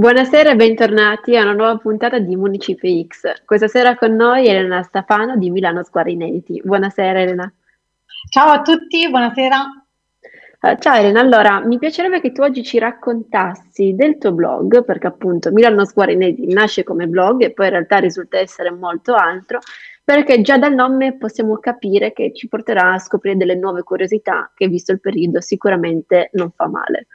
Buonasera e bentornati a una nuova puntata di Municipe X. Questa sera con noi Elena Stafano di Milano Square Inediti. Buonasera Elena. Ciao a tutti, buonasera. Uh, ciao Elena, allora mi piacerebbe che tu oggi ci raccontassi del tuo blog, perché appunto Milano Square Inediti nasce come blog e poi in realtà risulta essere molto altro, perché già dal nome possiamo capire che ci porterà a scoprire delle nuove curiosità che visto il periodo sicuramente non fa male.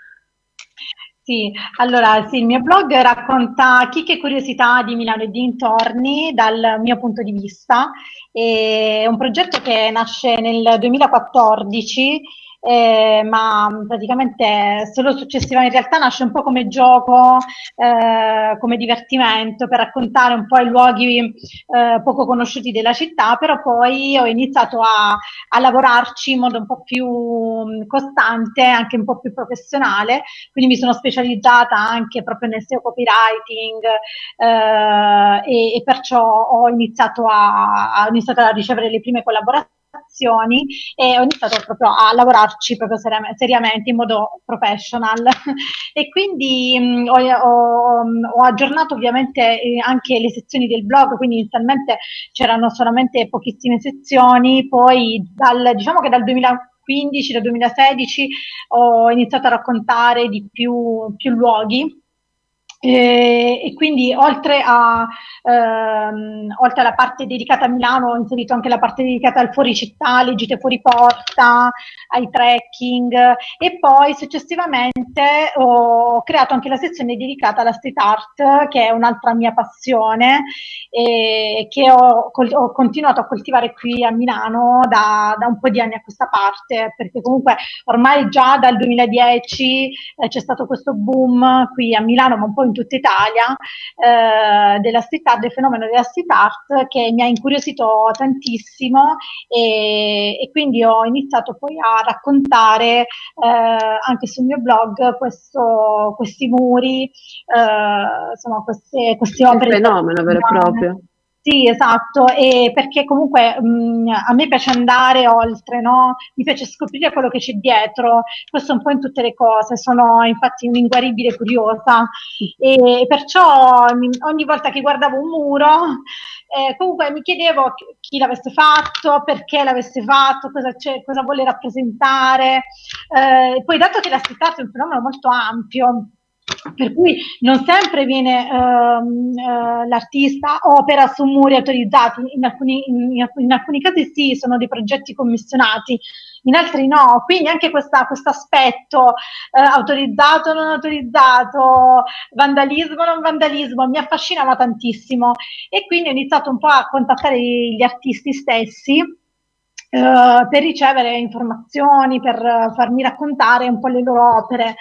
Sì, allora sì, il mio blog racconta chicche e curiosità di Milano e dintorni dal mio punto di vista. È un progetto che nasce nel 2014 eh, ma praticamente solo successivamente in realtà nasce un po' come gioco, eh, come divertimento per raccontare un po' i luoghi eh, poco conosciuti della città, però poi ho iniziato a, a, lavorarci in modo un po' più costante, anche un po' più professionale, quindi mi sono specializzata anche proprio nel SEO copywriting eh, e, e, perciò ho iniziato a, ho iniziato a ricevere le prime collaborazioni azioni e ho iniziato proprio a lavorarci proprio seri- seriamente in modo professional. E quindi mh, mm, ho, ho, ho, aggiornato ovviamente eh, anche le sezioni del blog, quindi inizialmente c'erano solamente pochissime sezioni, poi dal, diciamo che dal 2015, dal 2016 ho iniziato a raccontare di più, più luoghi e, e, quindi oltre, a, ehm, oltre, alla parte dedicata a Milano ho inserito anche la parte dedicata al fuori città, alle gite fuori porta, ai trekking. E poi successivamente ho creato anche la sezione dedicata alla street art che è un'altra mia passione e che ho, ho continuato a coltivare qui a Milano da, da, un po' di anni a questa parte perché comunque ormai già dal 2010 eh, c'è stato questo boom qui a Milano ma un po' in tutta Italia eh, della street art, del fenomeno della street art che mi ha incuriosito tantissimo e, e quindi ho iniziato poi a raccontare eh, anche sul mio blog questo, questi muri, eh, insomma queste, queste opere. Un fenomeno vero e proprio. Sì, esatto, e perché comunque mh, a me piace andare oltre, no? Mi piace scoprire quello che c'è dietro, questo un po' in tutte le cose, sono infatti un'inguaribile curiosa e perciò ogni volta che guardavo un muro eh, comunque mi chiedevo chi l'avesse fatto, perché l'avesse fatto, cosa, cosa vuole rappresentare. Eh, poi dato che la street è un fenomeno molto ampio, per cui non sempre viene ehm, eh, l'artista opera su muri autorizzati, in alcuni, in, in alcuni, casi sì, sono dei progetti commissionati, in altri no, quindi anche questo aspetto eh, autorizzato, non autorizzato, vandalismo, non vandalismo, mi affascinava tantissimo. E quindi ho iniziato un po' a contattare gli artisti stessi eh, per ricevere informazioni, per farmi raccontare un po' le loro opere.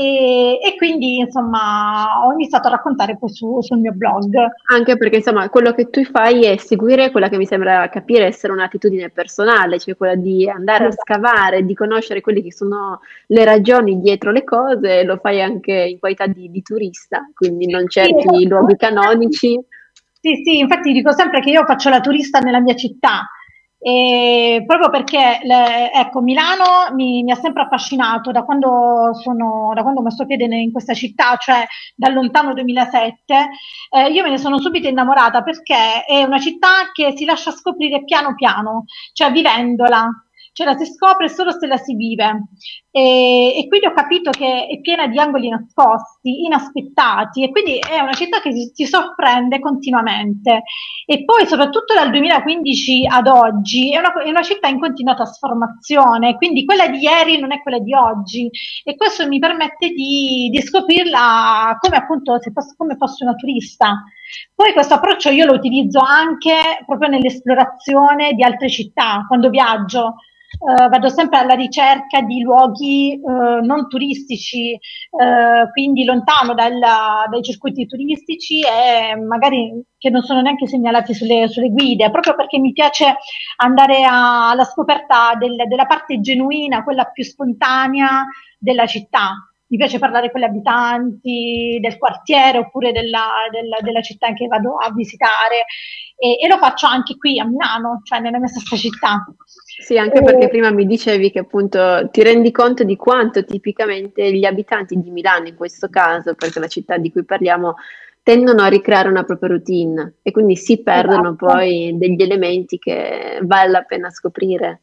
E, e, quindi insomma ho iniziato a raccontare poi su, sul mio blog. Anche perché insomma quello che tu fai è seguire quella che mi sembra capire essere un'attitudine personale, cioè quella di andare a esatto. scavare, di conoscere quelle che sono le ragioni dietro le cose, lo fai anche in qualità di, di turista, quindi non cerchi sì, esatto. luoghi canonici. Sì, sì, infatti dico sempre che io faccio la turista nella mia città, e proprio perché le, ecco, Milano mi, mi, ha sempre affascinato da quando, sono, da quando ho messo piede in questa città, cioè dal lontano 2007, eh, io me ne sono subito innamorata perché è una città che si lascia scoprire piano piano, cioè vivendola cioè la si scopre solo se la si vive. E, e, quindi ho capito che è piena di angoli nascosti, inaspettati, e quindi è una città che ti, ti sorprende continuamente. E poi, soprattutto dal 2015 ad oggi, è una, è una, città in continua trasformazione, quindi quella di ieri non è quella di oggi, e questo mi permette di, di scoprirla come appunto se fosse, come fosse una turista. Poi questo approccio io lo utilizzo anche proprio nell'esplorazione di altre città, quando viaggio eh, vado sempre alla ricerca di luoghi eh, non turistici, eh, quindi lontano dalla, dai circuiti turistici e magari che non sono neanche segnalati sulle, sulle guide, proprio perché mi piace andare a, alla scoperta del, della parte genuina, quella più spontanea della città mi piace parlare con gli abitanti del quartiere oppure della, della, della città che vado a visitare e, e, lo faccio anche qui a Milano, cioè nella mia stessa città. Sì, anche perché prima mi dicevi che appunto ti rendi conto di quanto tipicamente gli abitanti di Milano, in questo caso, perché la città di cui parliamo, tendono a ricreare una propria routine e quindi si perdono esatto. poi degli elementi che vale la pena scoprire.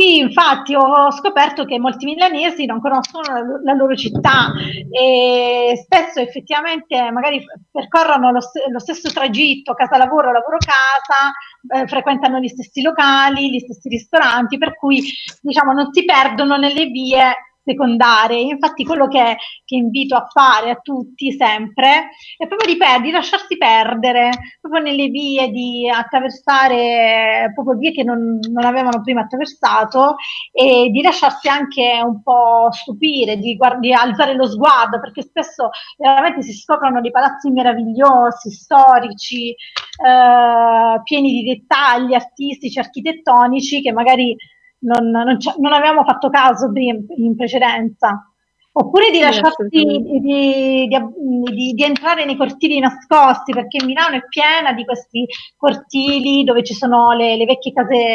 Sì, infatti ho scoperto che molti milanesi non conoscono la, loro città e spesso effettivamente magari percorrono lo, lo stesso tragitto casa-lavoro, lavoro-casa, eh, frequentano gli stessi locali, gli stessi ristoranti, per cui diciamo non si perdono nelle vie secondarie. Infatti quello che, che, invito a fare a tutti sempre è proprio di, per, di lasciarsi perdere, proprio nelle vie, di attraversare proprio vie che non, non avevano prima attraversato e di lasciarsi anche un po' stupire, di, guard- di alzare lo sguardo, perché spesso veramente si scoprono dei palazzi meravigliosi, storici, eh, pieni di dettagli artistici, architettonici che magari non, non, non avevamo fatto caso in precedenza. Oppure di lasciarsi di, di, di, di, entrare nei cortili nascosti, perché Milano è piena di questi cortili dove ci sono le, le vecchie case,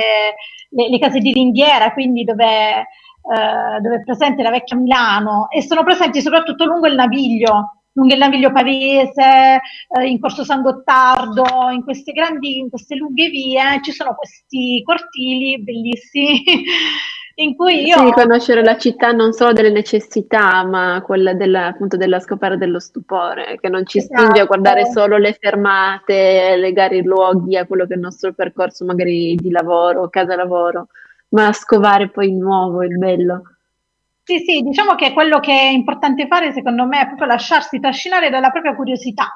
le, le, case di ringhiera, quindi dove, eh, dove è presente la vecchia Milano, e sono presenti soprattutto lungo il Naviglio lungo il Naviglio Pavese, eh, in Corso San Gottardo, in queste grandi, in queste lunghe vie, ci sono questi cortili bellissimi in cui io... Sì, conoscere la città non solo delle necessità, ma quella della, appunto della scoperta dello stupore, che non ci esatto. spinge a guardare solo le fermate, legare i luoghi a quello che è il nostro percorso magari di lavoro, casa lavoro, ma a scovare poi il nuovo, il bello. Sì, sì, diciamo che quello che è importante fare secondo me è proprio lasciarsi trascinare dalla propria curiosità,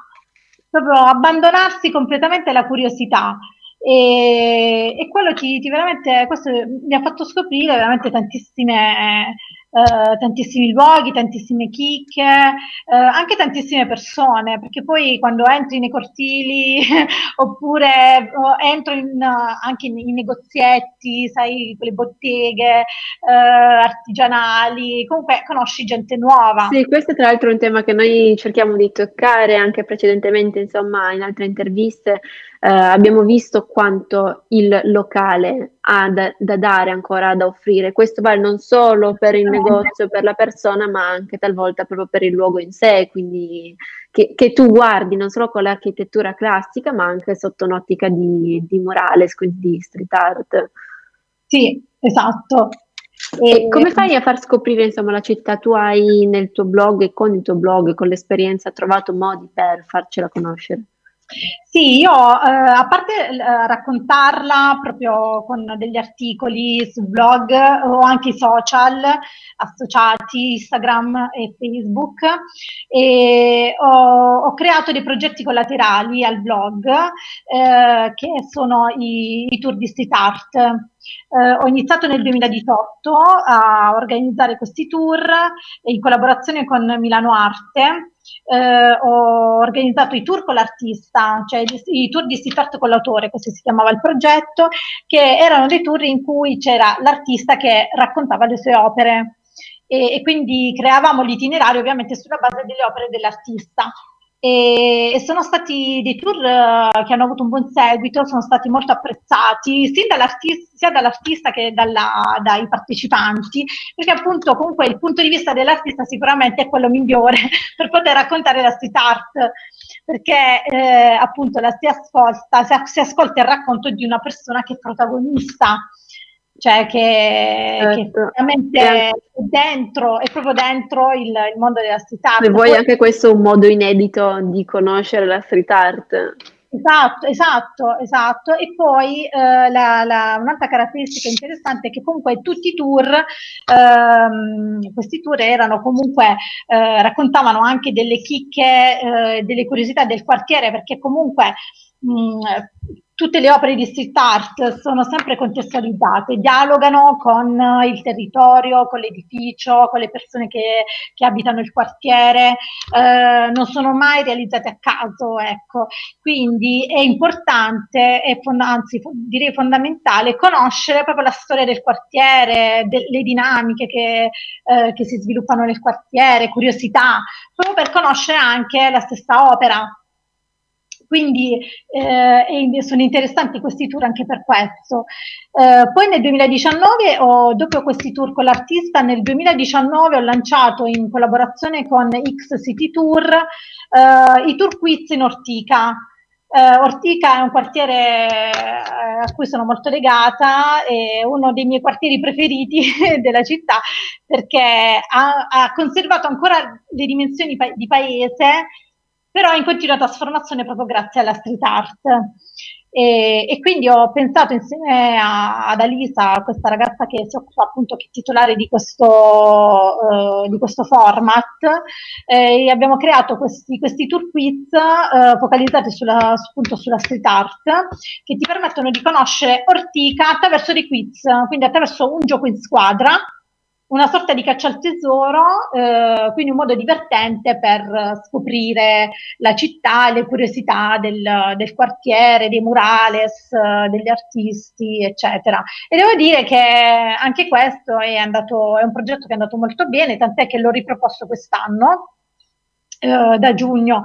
proprio abbandonarsi completamente alla curiosità. E, e quello ti, ti veramente, questo mi ha fatto scoprire veramente tantissime eh, tantissimi luoghi, tantissime chicche, eh, anche tantissime persone, perché poi quando entri nei cortili oppure entro in, anche in, negozietti, sai, quelle botteghe eh, artigianali, comunque conosci gente nuova. Sì, questo tra l'altro è un tema che noi cerchiamo di toccare anche precedentemente, insomma, in altre interviste eh, abbiamo visto quanto il locale ha da, da, dare ancora, da offrire. Questo vale non solo per il negozio, per la persona, ma anche talvolta proprio per il luogo in sé, quindi che, che tu guardi non solo con l'architettura classica, ma anche sotto un'ottica di, di morale, quindi di street art. Sì, esatto. E, e come fai a far scoprire insomma, la città? Tu hai nel tuo blog e con il tuo blog, con l'esperienza, trovato modi per farcela conoscere? Sì, io eh, a parte eh, raccontarla proprio con degli articoli sul blog o anche i social associati, Instagram e Facebook, e ho, ho creato dei progetti collaterali al blog eh, che sono i, i tour di street art. Eh, ho iniziato nel 2018 a organizzare questi tour in collaborazione con Milano Arte eh, ho organizzato i tour con l'artista, cioè i, tour di art con l'autore, così si chiamava il progetto, che erano dei tour in cui c'era l'artista che raccontava le sue opere. E, e quindi creavamo l'itinerario ovviamente sulla base delle opere dell'artista e, sono stati dei tour uh, che hanno avuto un buon seguito, sono stati molto apprezzati sia dall'artista, sia dall'artista che dalla, dai partecipanti, perché appunto comunque il punto di vista dell'artista sicuramente è quello migliore per poter raccontare la street art, perché eh, appunto la si ascolta, si ascolta il racconto di una persona che è protagonista cioè che, certo. che veramente è dentro, è proprio dentro il, il mondo della street art. E poi anche questo è un modo inedito di conoscere la street art. Esatto, esatto, esatto. E poi eh, la, la, un'altra caratteristica interessante è che comunque tutti i tour, ehm, questi tour erano comunque, eh, raccontavano anche delle chicche, eh, delle curiosità del quartiere, perché comunque mh, tutte le opere di street art sono sempre contestualizzate, dialogano con il territorio, con l'edificio, con le persone che, che abitano il quartiere, eh, non sono mai realizzate a caso, ecco. Quindi è importante, e fond- anzi direi fondamentale, conoscere proprio la storia del quartiere, de- le dinamiche che, eh, che si sviluppano nel quartiere, curiosità, proprio per conoscere anche la stessa opera quindi eh, sono interessanti questi tour anche per questo. Eh, poi nel 2019, ho, dopo questi tour con l'artista, nel 2019 ho lanciato in collaborazione con X City Tour eh, i tour quiz in Ortica. Uh, Ortica è un quartiere uh, a cui sono molto legata, è uno dei miei quartieri preferiti della città perché ha, ha conservato ancora le dimensioni pa- di paese però in continua trasformazione proprio grazie alla street art. E, e quindi ho pensato insieme a, ad Alisa, questa ragazza che si occupa appunto, che è titolare di questo, uh, di questo format, eh, e abbiamo creato questi, questi tour quiz uh, focalizzati sulla, appunto, sulla street art che ti permettono di conoscere Ortica attraverso dei quiz, quindi attraverso un gioco in squadra una sorta di caccia al tesoro, eh, quindi un modo divertente per scoprire la città, le curiosità del, del quartiere, dei murales, eh, degli artisti, eccetera. E devo dire che anche questo è, andato, è un progetto che è andato molto bene, tant'è che l'ho riproposto quest'anno, eh, da giugno,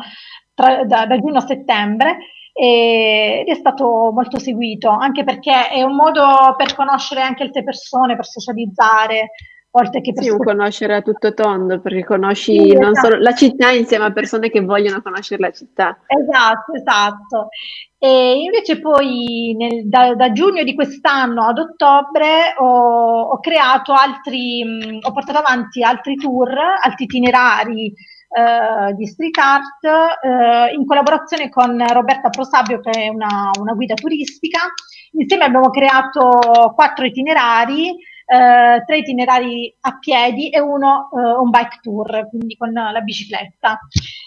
tra, da, da giugno a settembre, ed è stato molto seguito, anche perché è un modo per conoscere anche altre persone, per socializzare, oltre che per sì, un conoscere a tutto tondo, perché conosci sì, non esatto. solo la città insieme a persone che vogliono conoscere la città. Esatto, esatto. E invece poi nel, da, da, giugno di quest'anno ad ottobre ho, ho creato altri, mh, ho portato avanti altri tour, altri itinerari eh, di street art eh, in collaborazione con Roberta Prosabio che è una, una guida turistica. Insieme abbiamo creato quattro itinerari eh, tre itinerari a piedi e uno eh, un bike tour, quindi con la bicicletta.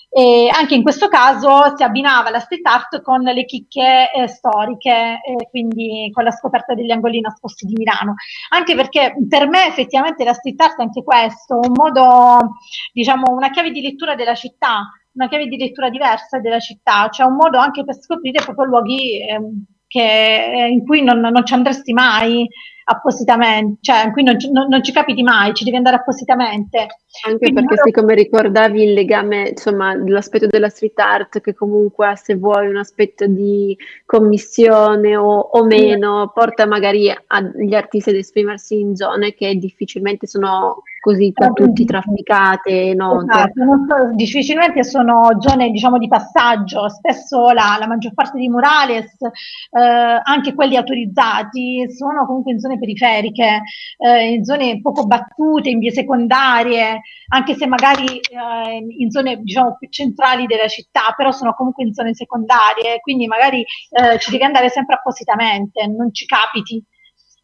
E anche in questo caso si abbinava la street art con le chicche eh, storiche, eh, quindi con la scoperta degli angoli nascosti di Milano. Anche perché per me effettivamente la street art è anche questo, un modo, diciamo, una chiave di lettura della città, una chiave di lettura diversa della città, cioè un modo anche per scoprire proprio luoghi eh, che, in cui non, non ci andresti mai, appositamente, cioè qui non, non, non, ci capiti mai, ci devi andare appositamente. Anche Quindi perché, sì, come ricordavi, il legame, insomma, l'aspetto della street art, che comunque se vuoi, un aspetto di commissione o, o meno, porta magari agli artisti ad esprimersi in zone che difficilmente sono così da tutti trafficate, note. Esatto, difficilmente sono zone diciamo di passaggio, spesso la, la maggior parte dei murales, eh, anche quelli autorizzati, sono comunque in zone periferiche, eh, in zone poco battute, in vie secondarie, anche se magari eh, in zone diciamo più centrali della città, però sono comunque in zone secondarie, quindi magari eh, ci devi andare sempre appositamente, non ci capiti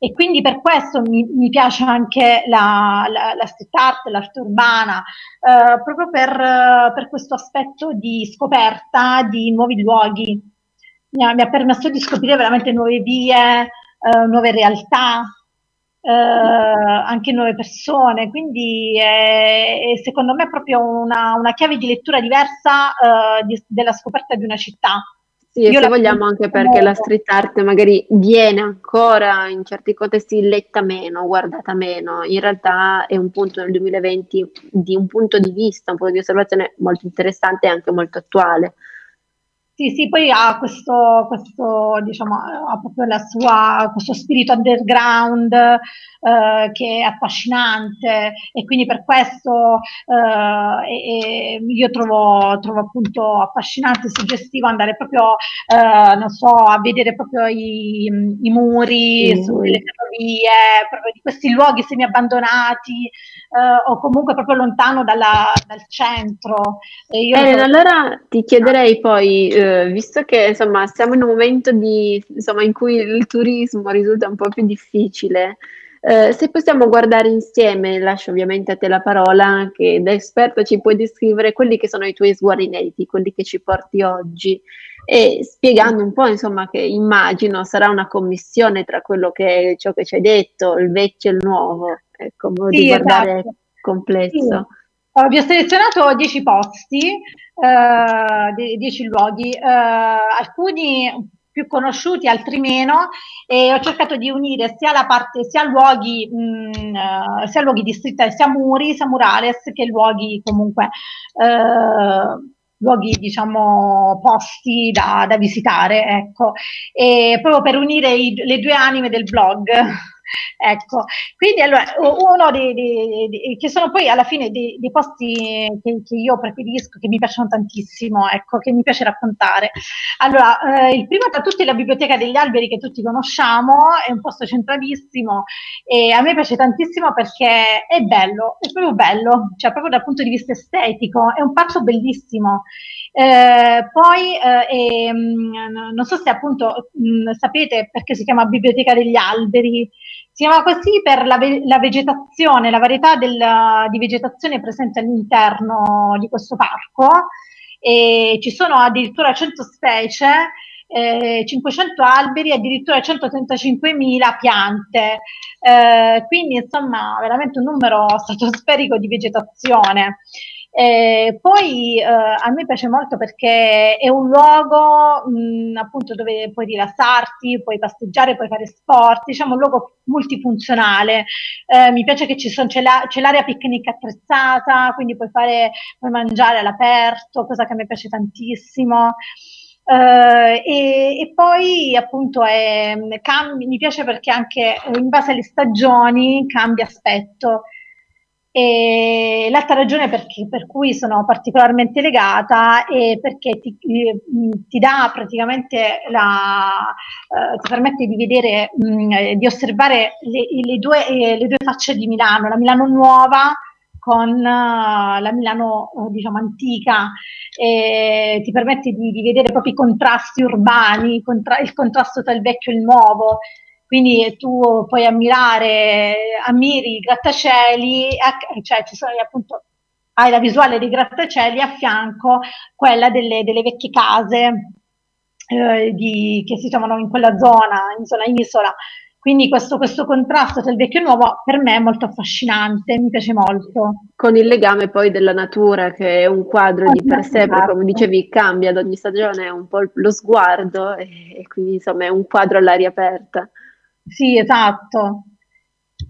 e quindi per questo mi, mi piace anche la, la, la, street art, l'arte urbana, eh, proprio per, per, questo aspetto di scoperta di nuovi luoghi. Mi ha, mi ha permesso di scoprire veramente nuove vie, eh, nuove realtà, eh, anche nuove persone, quindi è, è, secondo me è proprio una, una chiave di lettura diversa eh, di, della scoperta di una città. Sì, e se vogliamo anche perché la street art magari viene ancora in certi contesti letta meno, guardata meno, in realtà è un punto nel 2020 di un punto di vista, un punto di osservazione molto interessante e anche molto attuale. Sì, sì, poi ha questo, questo diciamo, ha proprio la sua, questo spirito underground eh, che è affascinante e quindi per questo eh, e, io trovo, trovo, appunto affascinante e suggestivo andare proprio, eh, non so, a vedere proprio i, i muri mm. sulle ferrovie, proprio di questi luoghi semi abbandonati eh, o comunque proprio lontano dalla, dal centro. Bene, allora ti chiederei poi, eh, visto che insomma siamo in un momento di, insomma, in cui il turismo risulta un po' più difficile, eh, se possiamo guardare insieme, lascio ovviamente a te la parola, che da esperto ci puoi descrivere quelli che sono i tuoi sguardi inediti, quelli che ci porti oggi. e spiegando un po' insomma che immagino sarà una commissione tra quello che ciò che ci hai detto, il vecchio e il nuovo, ecco, modo sì, di guardare esatto. complesso. Sì. vi ho selezionato 10 posti, 10 uh, luoghi, uh, alcuni più conosciuti, altri meno, e ho cercato di unire sia la parte, sia luoghi, mh, uh, sia luoghi di street sia muri, sia murales, che luoghi comunque, uh, luoghi diciamo posti da, da visitare, ecco, e proprio per unire i, le due anime del blog. Ecco, quindi allora, uno dei, dei, dei, che sono poi alla fine dei, dei posti che, che, io preferisco, che mi piacciono tantissimo, ecco, che mi piace raccontare. Allora, eh, il primo tra tutti è la Biblioteca degli Alberi che tutti conosciamo, è un posto centralissimo e a me piace tantissimo perché è bello, è proprio bello, cioè proprio dal punto di vista estetico, è un parco bellissimo. Eh, poi eh, è, non so se appunto mh, sapete perché si chiama Biblioteca degli Alberi, si chiama così per la, ve- la vegetazione, la varietà del, di vegetazione presente all'interno di questo parco. E ci sono addirittura 100 specie, eh, 500 alberi e addirittura 135.000 piante. Eh, quindi insomma veramente un numero stratosferico di vegetazione. Eh, poi eh, a me piace molto perché è un luogo mh, appunto dove puoi rilassarti, puoi passeggiare, puoi fare sport, diciamo un luogo multifunzionale. Eh, mi piace che ci sono, c'è, la, c'è, l'area picnic attrezzata, quindi puoi, fare, puoi mangiare all'aperto, cosa che a me piace tantissimo. Uh, e, e, poi appunto è, cambi, mi piace perché anche in base alle stagioni cambia aspetto. E l'altra ragione perché, per cui sono particolarmente legata è perché ti, ti dà praticamente la, eh, ti permette di vedere, mh, di osservare le, le, due, eh, le, due, facce di Milano, la Milano nuova con uh, la Milano diciamo antica, ti permette di, di, vedere proprio i contrasti urbani, contra- il contrasto tra il vecchio e il nuovo, quindi tu puoi ammirare, ammiri i grattacieli, cioè ci sono appunto hai la visuale dei grattacieli a fianco quella delle, delle vecchie case eh, di, che si trovano in quella zona, in zona isola. Quindi questo, questo, contrasto tra il vecchio e il nuovo per me è molto affascinante, mi piace molto. Con il legame poi della natura, che è un quadro di per sé, perché come dicevi cambia ad ogni stagione un po' lo sguardo e, e quindi insomma è un quadro all'aria aperta. Sì, esatto.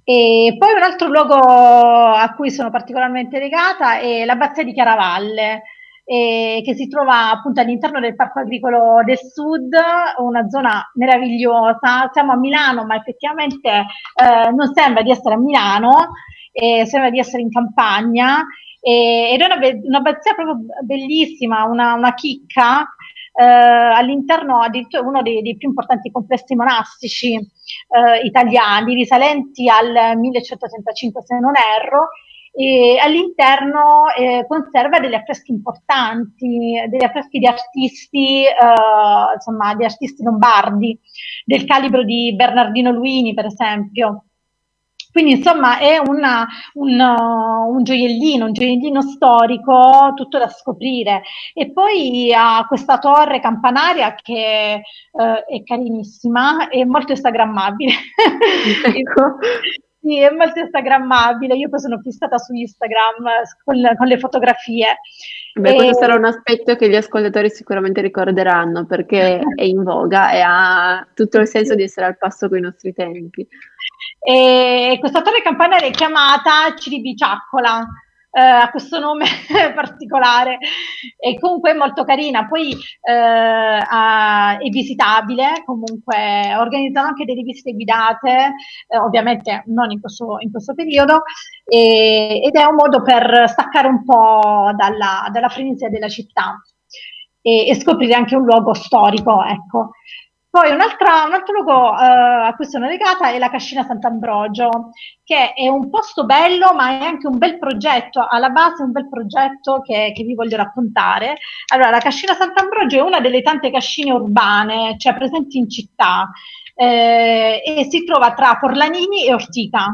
E poi un altro luogo a cui sono particolarmente legata è l'abbazia di Chiaravalle, eh, che si trova appunto all'interno del Parco Agricolo del Sud, una zona meravigliosa. Siamo a Milano, ma effettivamente eh, non sembra di essere a Milano, eh, sembra di essere in campagna. ed è una, un'abbazia proprio bellissima, una, una chicca eh, all'interno addirittura uno dei, dei, più importanti complessi monastici eh, italiani, risalenti al 1135 se non erro, e all'interno eh, conserva degli affreschi importanti, degli affreschi di artisti, eh, insomma, di artisti lombardi, del calibro di Bernardino Luini, per esempio. Quindi insomma è una, un, un, gioiellino, un gioiellino storico tutto da scoprire. E poi ha questa torre campanaria che eh, è carinissima e molto instagrammabile. Ecco. Sì, è molto instagrammabile. Io poi sono fissata su Instagram con, con le fotografie. Beh, e... questo sarà un aspetto che gli ascoltatori sicuramente ricorderanno perché è in voga e ha tutto il senso di essere al passo con i nostri tempi. E questa torre campanaria è chiamata Ciribiciaccola eh, ha questo nome particolare e comunque è molto carina. Poi eh, è visitabile, comunque organizzano anche delle visite guidate, eh, ovviamente non in questo, in questo periodo, e, ed è un modo per staccare un po' dalla, dalla frenesia della città. E, e, scoprire anche un luogo storico, ecco. Poi un altro, luogo eh, a cui sono legata è la Cascina Sant'Ambrogio, che è un posto bello, ma è anche un bel progetto, alla base un bel progetto che, che vi voglio raccontare. Allora, la Cascina Sant'Ambrogio è una delle tante cascine urbane, cioè presenti in città, eh, e si trova tra Porlanini e Ortica,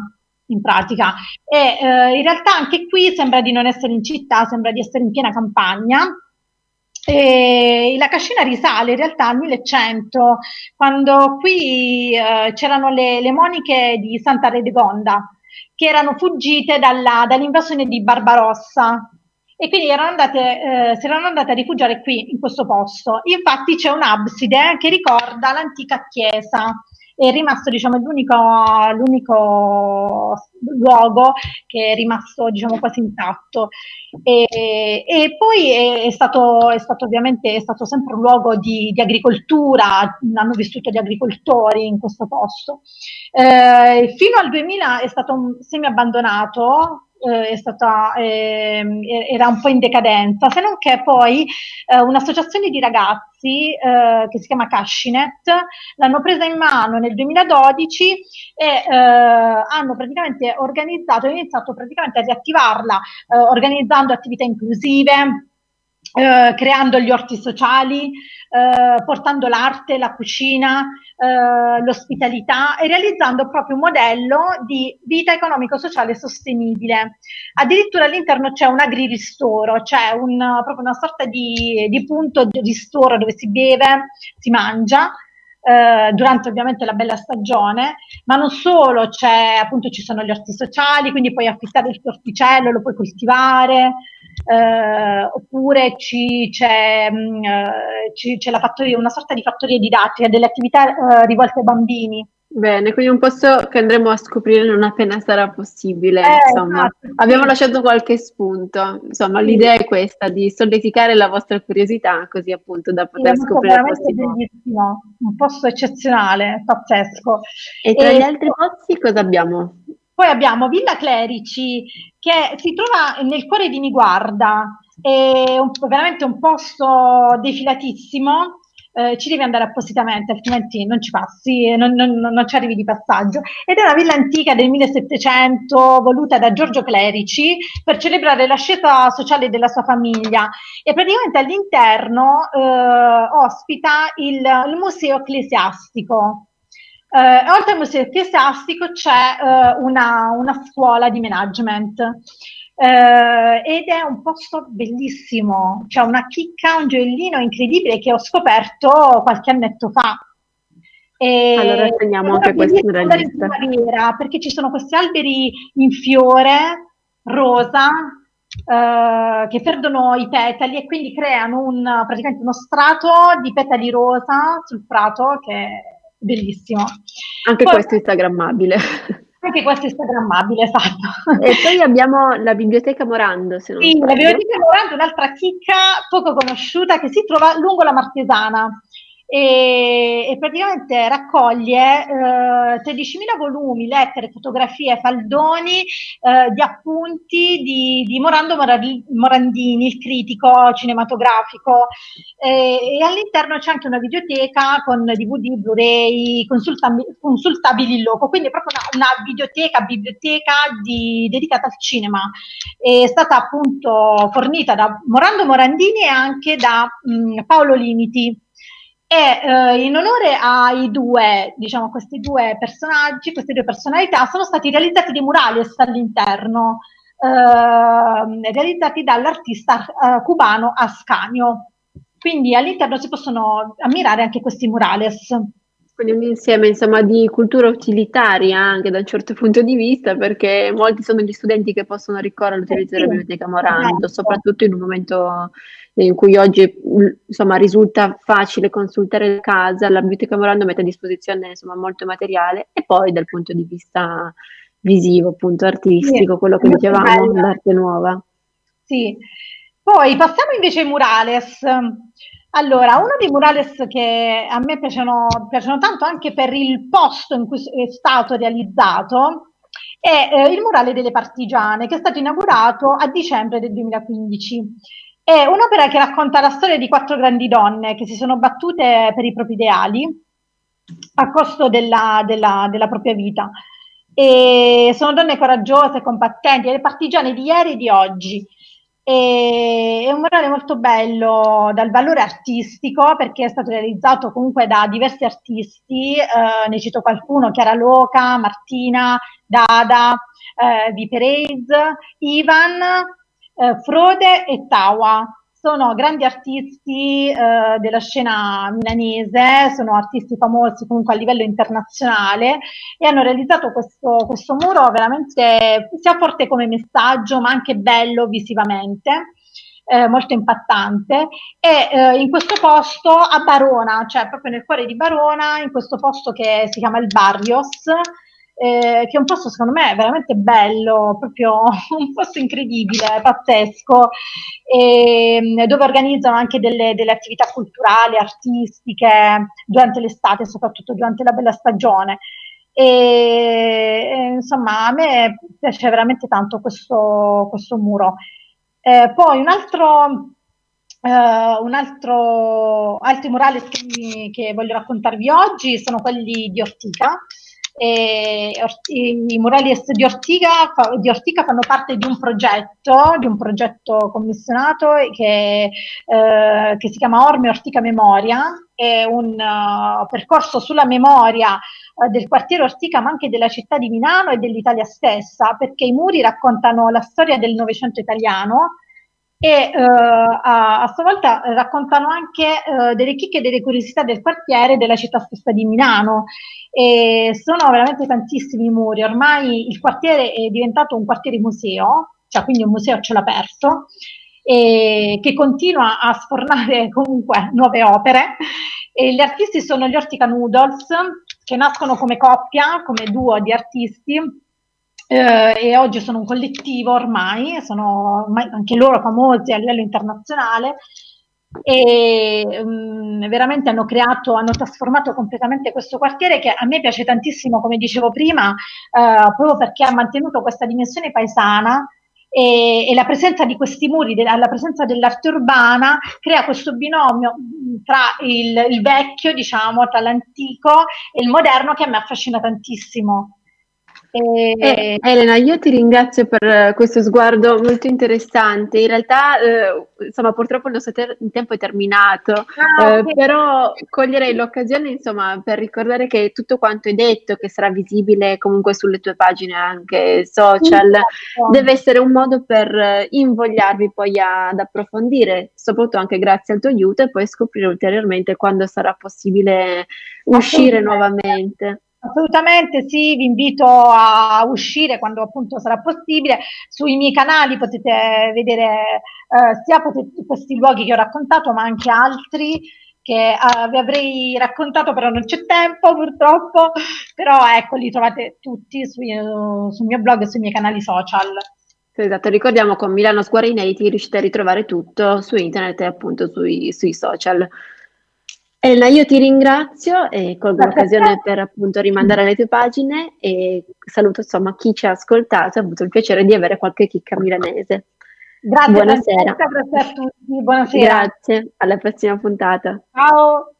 in pratica. E eh, in realtà anche qui sembra di non essere in città, sembra di essere in piena campagna E la cascina risale in realtà al 1100, quando qui eh, c'erano le, le, moniche di Santa Redegonda, che erano fuggite dalla, dall'invasione di Barbarossa e quindi erano andate, eh, si erano andate a rifugiare qui, in questo posto. Infatti c'è un'abside che ricorda l'antica chiesa è rimasto diciamo, l'unico, l'unico luogo che è rimasto diciamo, quasi intatto. E, e poi è, è, stato, è, stato, ovviamente è stato sempre un luogo di, di, agricoltura, hanno vissuto gli agricoltori in questo posto. Eh, fino al 2000 è stato semi abbandonato, eh, stata, eh, era un po' in decadenza, se non che poi eh, un'associazione di ragazzi eh, che si chiama Cashinet l'hanno presa in mano nel 2012 e eh, hanno praticamente organizzato, hanno iniziato praticamente a riattivarla eh, organizzando attività inclusive, eh, creando gli orti sociali, eh, portando l'arte, la cucina, eh, l'ospitalità e realizzando proprio un modello di vita economico-sociale sostenibile. Addirittura all'interno c'è un agri-ristoro, c'è un, proprio una sorta di, di punto di ristoro dove si beve, si mangia, eh, durante ovviamente la bella stagione, ma non solo, c'è appunto ci sono gli orti sociali, quindi puoi affittare il tuo orticello, lo puoi coltivare, eh, oppure ci, c'è, mh, mm, eh, ci, c'è la fattoria, una sorta di fattoria didattica, delle attività eh, rivolte ai bambini. Bene, quindi un posto che andremo a scoprire non appena sarà possibile. Eh, insomma, esatto, abbiamo lasciato qualche spunto. Insomma, sì. l'idea è questa di sollecitare la vostra curiosità, così appunto da poter sì, scoprire. È veramente bellissimo, un posto eccezionale, pazzesco. E tra e... gli altri posti cosa abbiamo? Poi abbiamo Villa Clerici, che si trova nel cuore di Niguarda, è un, veramente un posto defilatissimo eh, ci devi andare appositamente, altrimenti non ci passi, non, non, non, ci arrivi di passaggio. Ed è una villa antica del 1700 voluta da Giorgio Clerici per celebrare l'ascesa sociale della sua famiglia e praticamente all'interno eh, ospita il, il museo ecclesiastico. Uh, oltre al museo ecclesiastico c'è uh, una, una, scuola di management eh, ed è un posto bellissimo, c'è una chicca, un gioiellino incredibile che ho scoperto qualche annetto fa. E allora teniamo anche questo nella lista. Perché ci sono questi alberi in fiore, rosa, eh, che perdono i petali e quindi creano un, praticamente uno strato di petali rosa sul prato che bellissimo. Anche Poi, questo è instagrammabile. Anche questo è instagrammabile, esatto. E poi abbiamo la biblioteca Morando, se non Sì, la biblioteca Morando è un'altra chicca poco conosciuta che si trova lungo la Martesana e, e praticamente raccoglie eh, 13.000 volumi, lettere, fotografie, faldoni eh, di appunti di, di Morando Morandini, il critico cinematografico. E, e all'interno c'è anche una videoteca con DVD, Blu-ray, consultabili, consultabili in loco, quindi è proprio una, una videoteca, biblioteca di, dedicata al cinema. È stata appunto fornita da Morando Morandini e anche da mh, Paolo Limiti e eh, in onore ai due, diciamo, questi due personaggi, queste due personalità, sono stati realizzati dei murales all'interno, eh, realizzati dall'artista eh, cubano Ascanio. Quindi all'interno si possono ammirare anche questi murales. Quindi un insieme insomma, di cultura utilitaria anche da un certo punto di vista, perché molti sono gli studenti che possono ricorrere all'utilizzo della biblioteca Morando, esatto. soprattutto in un momento in cui oggi insomma, risulta facile consultare casa, la biblioteca Morando mette a disposizione insomma, molto materiale e poi dal punto di vista visivo, appunto artistico, quello che dicevamo, l'arte nuova. Sì. Poi passiamo invece ai murales. Allora, uno dei murales che a me piacciono, piacciono tanto anche per il posto in cui è stato realizzato è eh, il murale delle partigiane che è stato inaugurato a dicembre del 2015. È un'opera che racconta la storia di quattro grandi donne che si sono battute per i propri ideali a costo della, della, della propria vita. E sono donne coraggiose, combattenti, le partigiane di ieri e di oggi. E è un murale molto bello dal valore artistico perché è stato realizzato comunque da diversi artisti, eh, ne cito qualcuno, Chiara Loca, Martina, Dada, eh, Viperez, Ivan, eh, Frode e Tawa. Sono grandi artisti eh, della scena milanese, sono artisti famosi comunque a livello internazionale e hanno realizzato questo, questo muro veramente sia forte come messaggio ma anche bello visivamente. Eh, molto impattante e eh, in questo posto a Barona, cioè proprio nel cuore di Barona, in questo posto che si chiama il Barrios, eh, che è un posto secondo me veramente bello, proprio un posto incredibile, pazzesco, e, dove organizzano anche delle, delle, attività culturali, artistiche durante l'estate, soprattutto durante la bella stagione. E, e, insomma, a me piace veramente tanto questo, questo muro. Eh, poi un altro Uh, un altro, altri murales che, che, voglio raccontarvi oggi sono quelli di Ortica, e i murales di Ortica, di Ortica, fanno parte di un progetto, di un progetto commissionato che, eh, che si chiama Orme Ortica Memoria, è un uh, percorso sulla memoria uh, del quartiere Ortica ma anche della città di Milano e dell'Italia stessa, perché i muri raccontano la storia del Novecento italiano, e uh, a, a, sua volta raccontano anche uh, delle chicche e delle curiosità del quartiere della città stessa di Milano. E sono veramente tantissimi i muri, ormai il quartiere è diventato un quartiere museo, cioè quindi un museo a cielo aperto, e che continua a sfornare comunque nuove opere. E gli artisti sono gli Ortica Noodles, che nascono come coppia, come duo di artisti, eh, e oggi sono un collettivo ormai, sono ormai anche loro famosi a livello internazionale e um, veramente hanno creato, hanno trasformato completamente questo quartiere che a me piace tantissimo, come dicevo prima, eh, proprio perché ha mantenuto questa dimensione paesana e, e la presenza di questi muri, de, la presenza dell'arte urbana crea questo binomio tra il, il vecchio, diciamo, tra l'antico e il moderno che a me affascina tantissimo. Eh, Elena, io ti ringrazio per questo sguardo molto interessante. In realtà, eh, insomma, purtroppo il nostro ter- tempo è terminato, ah, eh, okay. però coglierei l'occasione, insomma, per ricordare che tutto quanto è detto, che sarà visibile comunque sulle tue pagine anche social, sì, deve essere un modo per invogliarvi poi a, ad approfondire, soprattutto anche grazie al tuo aiuto e poi scoprire ulteriormente quando sarà possibile uscire nuovamente. Assolutamente sì, vi invito a uscire quando appunto sarà possibile. Sui miei canali potete vedere eh, sia potete, questi luoghi che ho raccontato, ma anche altri che eh, vi avrei raccontato, però non c'è tempo purtroppo. Però ecco, li trovate tutti sui, sul mio blog e sui miei canali social. Esatto, ricordiamo con Milano Square Inati riuscite a ritrovare tutto su internet e appunto sui, sui social. Elena, io ti ringrazio e colgo l'occasione per appunto rimandare le tue pagine e saluto insomma chi ci ha ascoltato, ho avuto il piacere di avere qualche chicca milanese. Grazie, buonasera. Grazie a tutti, buonasera. Grazie, alla prossima puntata. Ciao.